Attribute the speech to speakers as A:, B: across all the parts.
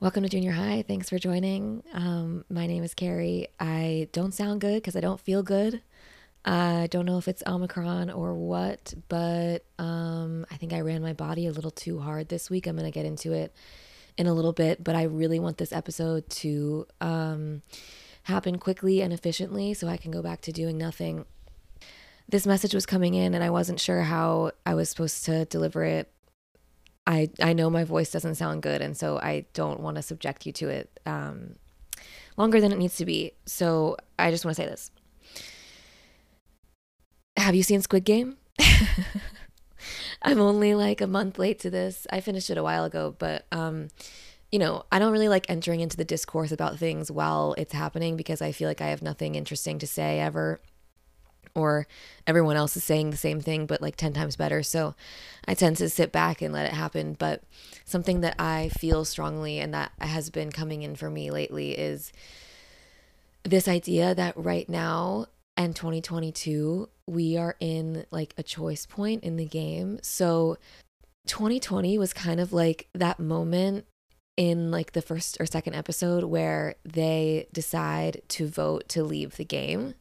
A: Welcome to junior high. Thanks for joining. Um, my name is Carrie. I don't sound good because I don't feel good. I don't know if it's Omicron or what, but um, I think I ran my body a little too hard this week. I'm going to get into it in a little bit, but I really want this episode to um, happen quickly and efficiently so I can go back to doing nothing. This message was coming in, and I wasn't sure how I was supposed to deliver it I I know my voice doesn't sound good, and so I don't want to subject you to it um, longer than it needs to be. So I just want to say this: Have you seen Squid Game? I'm only like a month late to this. I finished it a while ago, but um, you know, I don't really like entering into the discourse about things while it's happening because I feel like I have nothing interesting to say ever or everyone else is saying the same thing but like 10 times better. So i tend to sit back and let it happen. But something that i feel strongly and that has been coming in for me lately is this idea that right now and 2022 we are in like a choice point in the game. So 2020 was kind of like that moment in like the first or second episode where they decide to vote to leave the game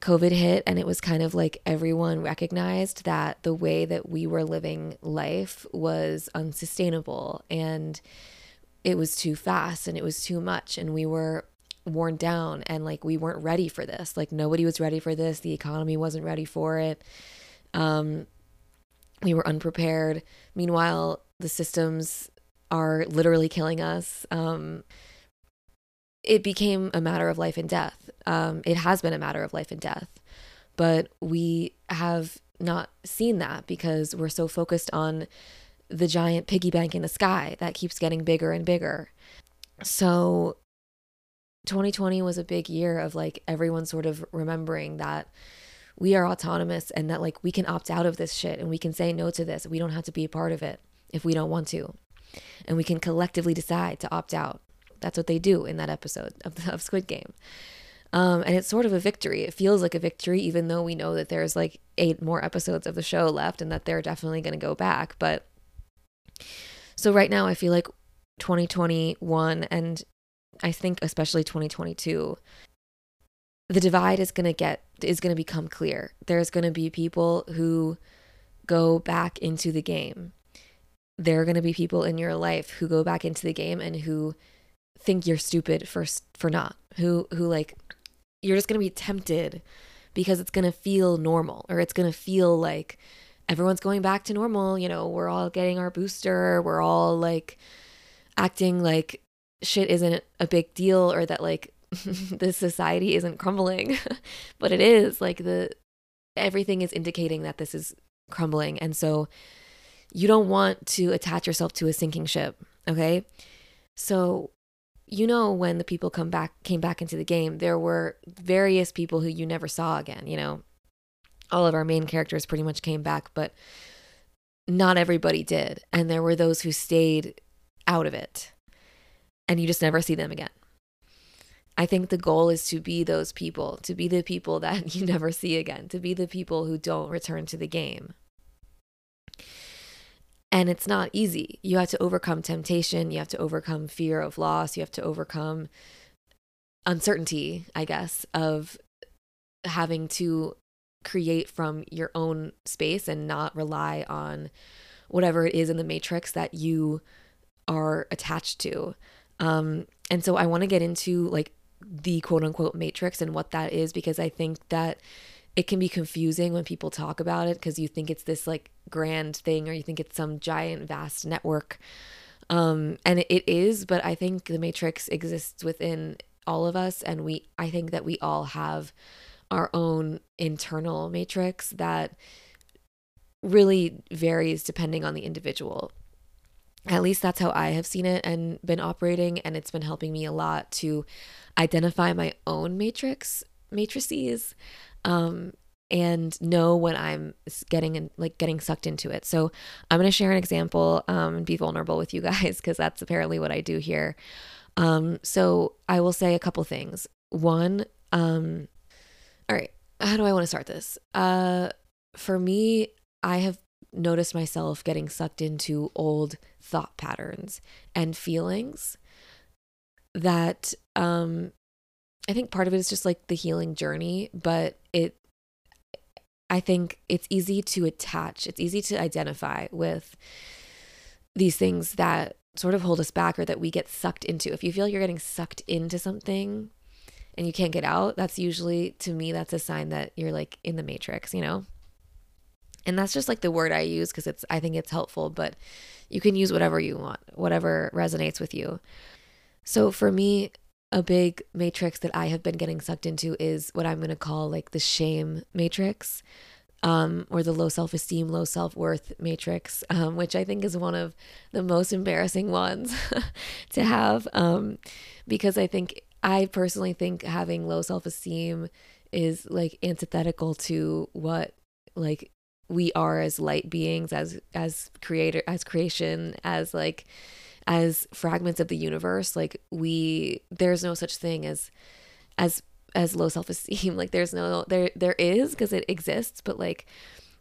A: COVID hit, and it was kind of like everyone recognized that the way that we were living life was unsustainable and it was too fast and it was too much, and we were worn down and like we weren't ready for this. Like nobody was ready for this. The economy wasn't ready for it. Um, we were unprepared. Meanwhile, the systems are literally killing us. Um, it became a matter of life and death. Um, it has been a matter of life and death, but we have not seen that because we're so focused on the giant piggy bank in the sky that keeps getting bigger and bigger. So 2020 was a big year of like everyone sort of remembering that we are autonomous and that like we can opt out of this shit and we can say no to this. We don't have to be a part of it if we don't want to. And we can collectively decide to opt out. That's what they do in that episode of, of Squid Game. Um, and it's sort of a victory. It feels like a victory, even though we know that there's like eight more episodes of the show left and that they're definitely going to go back. But so right now, I feel like 2021 and I think especially 2022, the divide is going to get, is going to become clear. There's going to be people who go back into the game. There are going to be people in your life who go back into the game and who think you're stupid for for not who who like you're just going to be tempted because it's going to feel normal or it's going to feel like everyone's going back to normal you know we're all getting our booster we're all like acting like shit isn't a big deal or that like the society isn't crumbling but it is like the everything is indicating that this is crumbling and so you don't want to attach yourself to a sinking ship okay? So you know when the people come back came back into the game there were various people who you never saw again you know? All of our main characters pretty much came back but not everybody did. And there were those who stayed out of it. And you just never see them again. I think the goal is to be those people to be the people that you never see again to be the people who don't return to the game and it's not easy. You have to overcome temptation, you have to overcome fear of loss, you have to overcome uncertainty, I guess, of having to create from your own space and not rely on whatever it is in the matrix that you are attached to. Um, and so I want to get into like the quote unquote matrix and what that is because I think that it can be confusing when people talk about it because you think it's this like grand thing or you think it's some giant vast network. Um and it is but i think the matrix exists within all of us and we i think that we all have our own internal matrix that really varies depending on the individual. At least that's how i have seen it and been operating and it's been helping me a lot to identify my own matrix matrices um, and know when I'm getting in, like getting sucked into it. So I'm going to share an example um, and be vulnerable with you guys because that's apparently what I do here. Um, so I will say a couple things. One, um, all right, how do I want to start this? Uh, for me, I have noticed myself getting sucked into old thought patterns and feelings that um I think part of it is just like the healing journey, but it I think it's easy to attach, it's easy to identify with these things that sort of hold us back or that we get sucked into. If you feel you're getting sucked into something and you can't get out, that's usually to me that's a sign that you're like in the matrix, you know? And that's just like the word I use because it's I think it's helpful, but you can use whatever you want, whatever resonates with you. So for me, a big matrix that I have been getting sucked into is what I'm going to call like the shame matrix. Um, or the low self esteem, low self worth matrix, um, which I think is one of the most embarrassing ones to have. Um, because I think, I personally think having low self esteem is like antithetical to what like we are as light beings as as creator as creation as like as fragments of the universe like we there's no such thing as as as low self-esteem. Like there's no there there is because it exists but like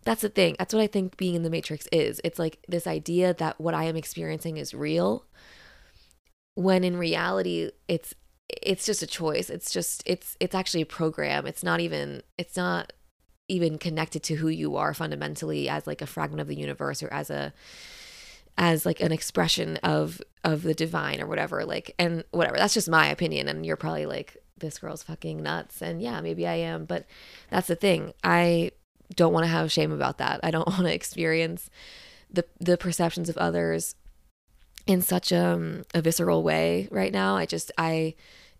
A: that's the thing. That's what i think being in the matrix is. It's like this idea that what i am experiencing is real when in reality it's it's just a choice. It's just it's it's actually a program. It's not even it's not even connected to who you are fundamentally as like a fragment of the universe or as a as like an expression of of the divine or whatever like and whatever that's just my opinion and you're probably like this girl's fucking nuts and yeah maybe i am but that's the thing i don't want to have shame about that i don't want to experience the the perceptions of others in such um, a visceral way right now i just i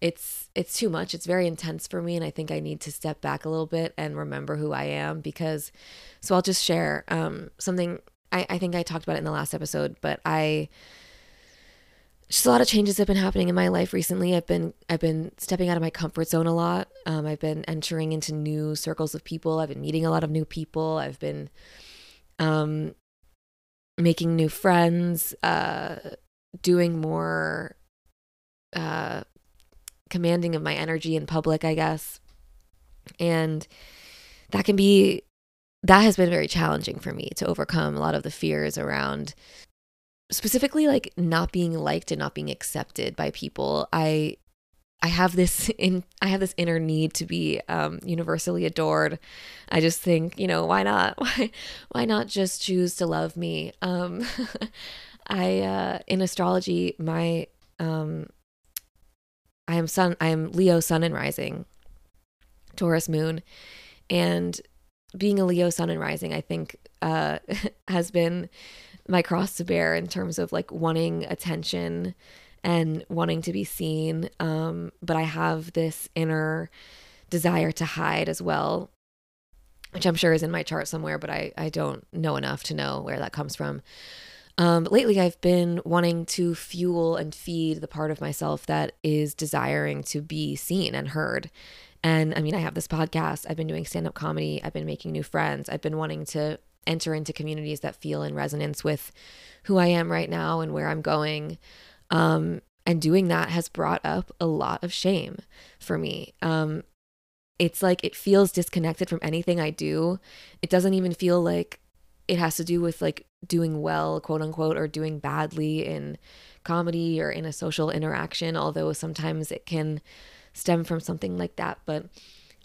A: it's it's too much. It's very intense for me, and I think I need to step back a little bit and remember who I am. Because, so I'll just share um, something. I, I think I talked about it in the last episode, but I just a lot of changes have been happening in my life recently. I've been I've been stepping out of my comfort zone a lot. Um, I've been entering into new circles of people. I've been meeting a lot of new people. I've been um, making new friends, uh, doing more uh, commanding of my energy in public, I guess. And that can be that has been very challenging for me to overcome a lot of the fears around specifically like not being liked and not being accepted by people. I I have this in I have this inner need to be um, universally adored. I just think, you know, why not? Why why not just choose to love me? Um, I uh, in astrology, my um, I am sun I am Leo sun and rising, Taurus moon, and being a Leo sun and rising, I think uh, has been my cross to bear in terms of like wanting attention and wanting to be seen. Um, but I have this inner desire to hide as well, which I'm sure is in my chart somewhere, but I, I don't know enough to know where that comes from. Um, lately, I've been wanting to fuel and feed the part of myself that is desiring to be seen and heard. And I mean, I have this podcast, I've been doing stand up comedy, I've been making new friends, I've been wanting to enter into communities that feel in resonance with who I am right now and where I'm going. Um, and doing that has brought up a lot of shame for me. Um, it's like it feels disconnected from anything I do. It doesn't even feel like it has to do with like doing well, quote unquote, or doing badly in comedy or in a social interaction, although sometimes it can stem from something like that. But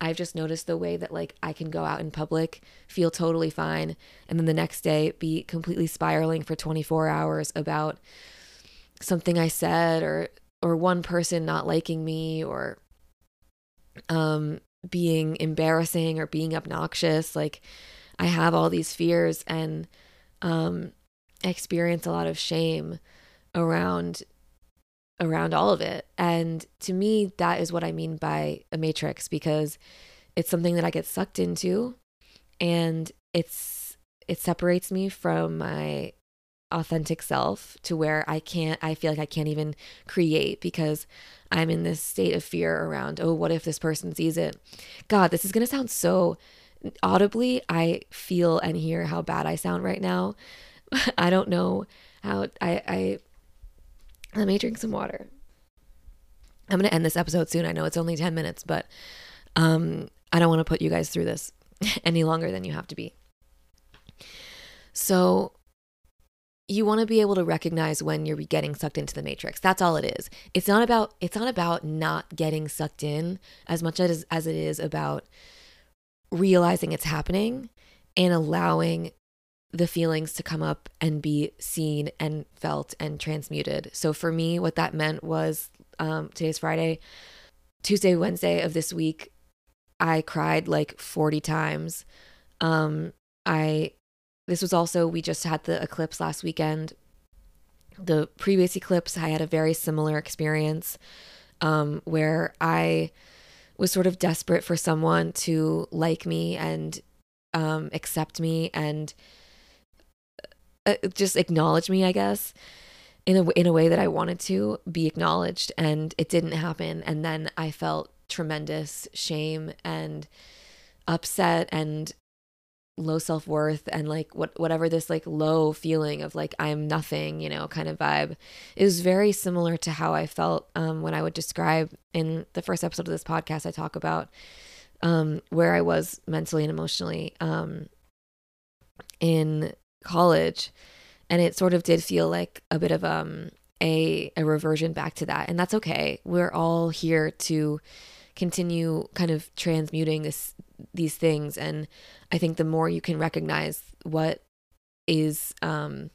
A: I've just noticed the way that like I can go out in public, feel totally fine, and then the next day be completely spiraling for 24 hours about something I said or or one person not liking me or um being embarrassing or being obnoxious like I have all these fears and um, experience a lot of shame around around all of it. And to me, that is what I mean by a matrix because it's something that I get sucked into and it's it separates me from my authentic self to where I can't I feel like I can't even create because I'm in this state of fear around oh what if this person sees it god this is going to sound so audibly, I feel and hear how bad I sound right now. I don't know how I, I let me drink some water. I'm going to end this episode soon. I know it's only 10 minutes, but um, I don't want to put you guys through this any longer than you have to be. So you want to be able to recognize when you're getting sucked into the matrix. That's all it is. It's not about it's not about not getting sucked in as much as as it is about realizing it's happening and allowing the feelings to come up and be seen and felt and transmuted. So for me, what that meant was um, today's Friday, Tuesday, Wednesday of this week, I cried like 40 times. Um, I this was also we just had the eclipse last weekend. The previous eclipse, I had a very similar experience um, where I was sort of desperate for someone to like me and um, accept me and uh, just acknowledge me, I guess, in a in a way that I wanted to be acknowledged, and it didn't happen. And then I felt tremendous shame and upset and low self-worth and like what whatever this like low feeling of like I'm nothing, you know, kind of vibe is very similar to how I felt um, when I would describe in the first episode of this podcast I talk about um, where I was mentally and emotionally um, in college and it sort of did feel like a bit of um a a reversion back to that and that's okay. We're all here to continue kind of transmuting this these things and i think the more you can recognize what is um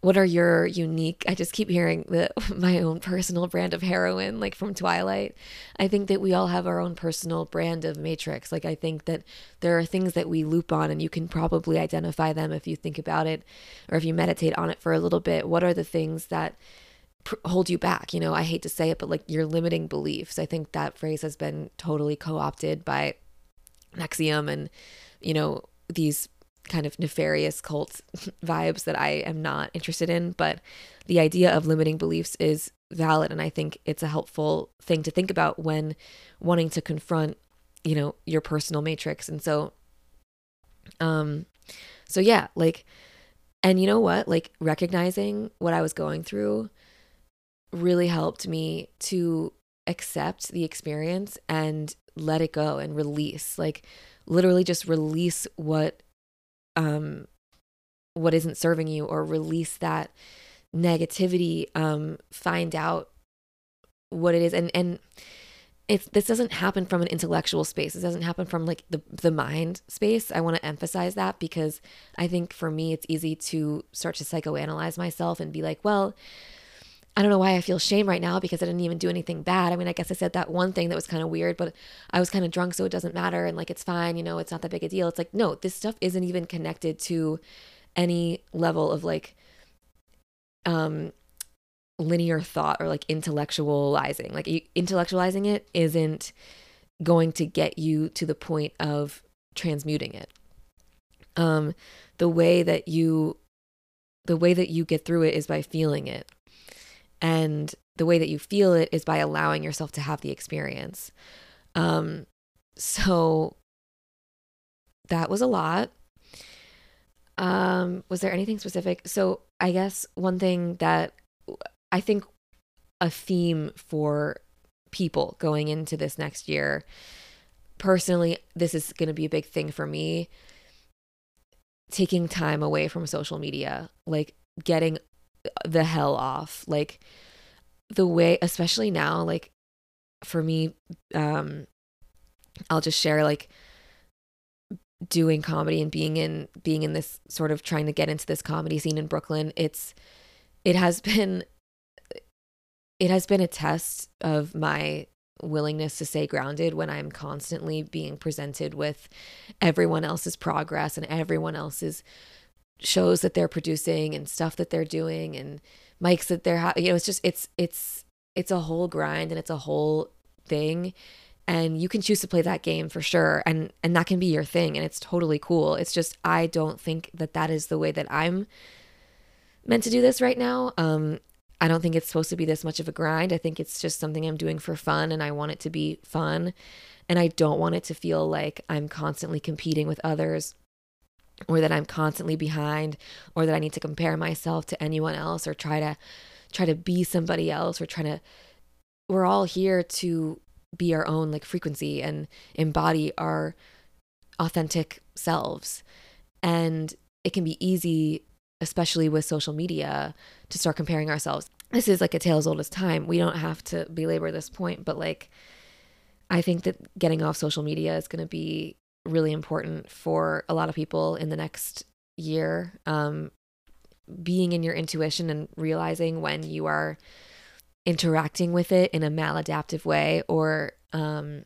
A: what are your unique i just keep hearing the my own personal brand of heroin like from twilight i think that we all have our own personal brand of matrix like i think that there are things that we loop on and you can probably identify them if you think about it or if you meditate on it for a little bit what are the things that hold you back. You know, I hate to say it, but like your limiting beliefs. I think that phrase has been totally co opted by NXIVM and, you know, these kind of nefarious cult vibes that I am not interested in. But the idea of limiting beliefs is valid. And I think it's a helpful thing to think about when wanting to confront, you know, your personal matrix. And so, um, so yeah, like, and you know what? Like recognizing what I was going through really helped me to accept the experience and let it go and release like literally just release what um what isn't serving you or release that negativity um find out what it is. And and it's this doesn't happen from an intellectual space. It doesn't happen from like the the mind space. I want to emphasize that because i think for me it's easy to start to psychoanalyze myself and be like well I don't know why I feel shame right now because I didn't even do anything bad. I mean, I guess I said that one thing that was kind of weird, but I was kind of drunk, so it doesn't matter. And like, it's fine, you know, it's not that big a deal. It's like, no, this stuff isn't even connected to any level of like, um, linear thought or like intellectualizing. Like, intellectualizing it isn't going to get you to the point of transmuting it. Um, the way that you, the way that you get through it is by feeling it and the way that you feel it is by allowing yourself to have the experience. Um, so that was a lot. Um, was there anything specific? So I guess one thing that I think a theme for people going into this next year, personally, this is going to be a big thing for me. Taking time away from social media, like getting the hell off. Like the way, especially now, like for me, um, I'll just share like doing comedy and being in being in this sort of trying to get into this comedy scene in Brooklyn. It's it has been it has been a test of my willingness to stay grounded when I'm constantly being presented with everyone else's progress and everyone else's shows that they're producing and stuff that they're doing and mics that they're ha- you know it's just it's it's it's a whole grind and it's a whole thing. And you can choose to play that game for sure. And and that can be your thing and it's totally cool. It's just i don't think that that is the way that i'm meant to do this right now. Um i don't think it's supposed to be this much of a grind. I think it's just something i'm doing for fun and i want it to be fun. And i don't want it to feel like i'm constantly competing with others or that I'm constantly behind or that I need to compare myself to anyone else or try to try to be somebody else or trying to we're all here to be our own like frequency and embody our authentic selves and it can be easy, especially with social media, to start comparing ourselves. This is like a tale as old as time. We don't have to belabor this point, but like, I think that getting off social media is going to be really important for a lot of people in the next year. Um, being in your intuition and realizing when you are interacting with it in a maladaptive way or um,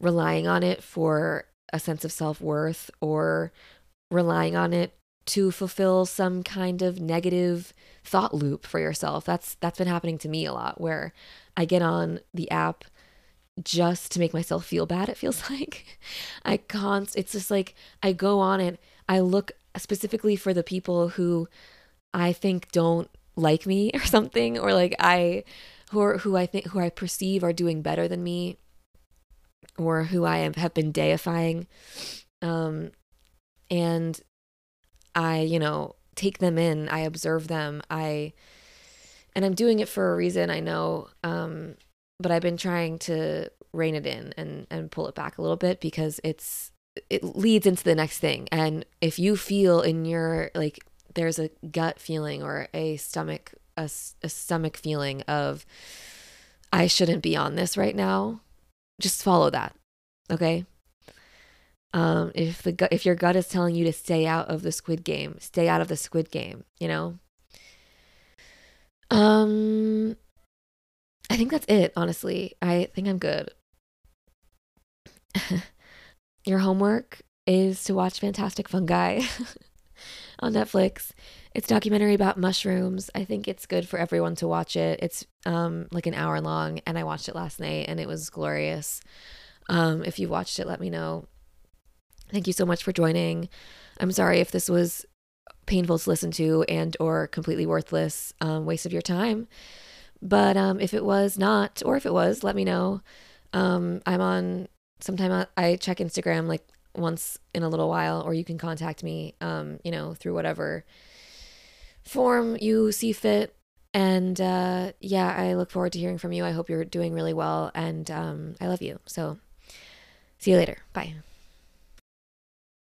A: relying on it for a sense of self worth or relying on it to fulfill some kind of negative thought loop for yourself. That's that's been happening to me a lot where I get on the app just to make myself feel bad it feels like. I can't it's just like I go on it, I look specifically for the people who I think don't like me or something or like I who are who I think who I perceive are doing better than me or who I have been deifying um and I you know take them in I observe them I and I'm doing it for a reason I know um but I've been trying to rein it in and and pull it back a little bit because it's it leads into the next thing and if you feel in your like there's a gut feeling or a stomach a, a stomach feeling of I shouldn't be on this right now, just follow that. Okay? Um, if the if your gut is telling you to stay out of the squid game, stay out of the squid game, you know? Um I think that's it, honestly. I think I'm good. Your homework is to watch Fantastic Fungi on Netflix. It's documentary about mushrooms. I think it's good for everyone to watch it. It's um like an hour long and I watched it last night and it was glorious. Um if you watched it, let me know. Thank you so much for joining. I'm sorry if this was painful to listen to and or completely worthless um, waste of your time. But um, if it was not, or if it was, let me know. Um, I'm on. Sometime I check Instagram like once in a little while, or you can contact me. Um, you know, through whatever form you see fit. And uh, yeah, I look forward to hearing from you. I hope you're doing really well, and um, I love you. So, see you later. Bye.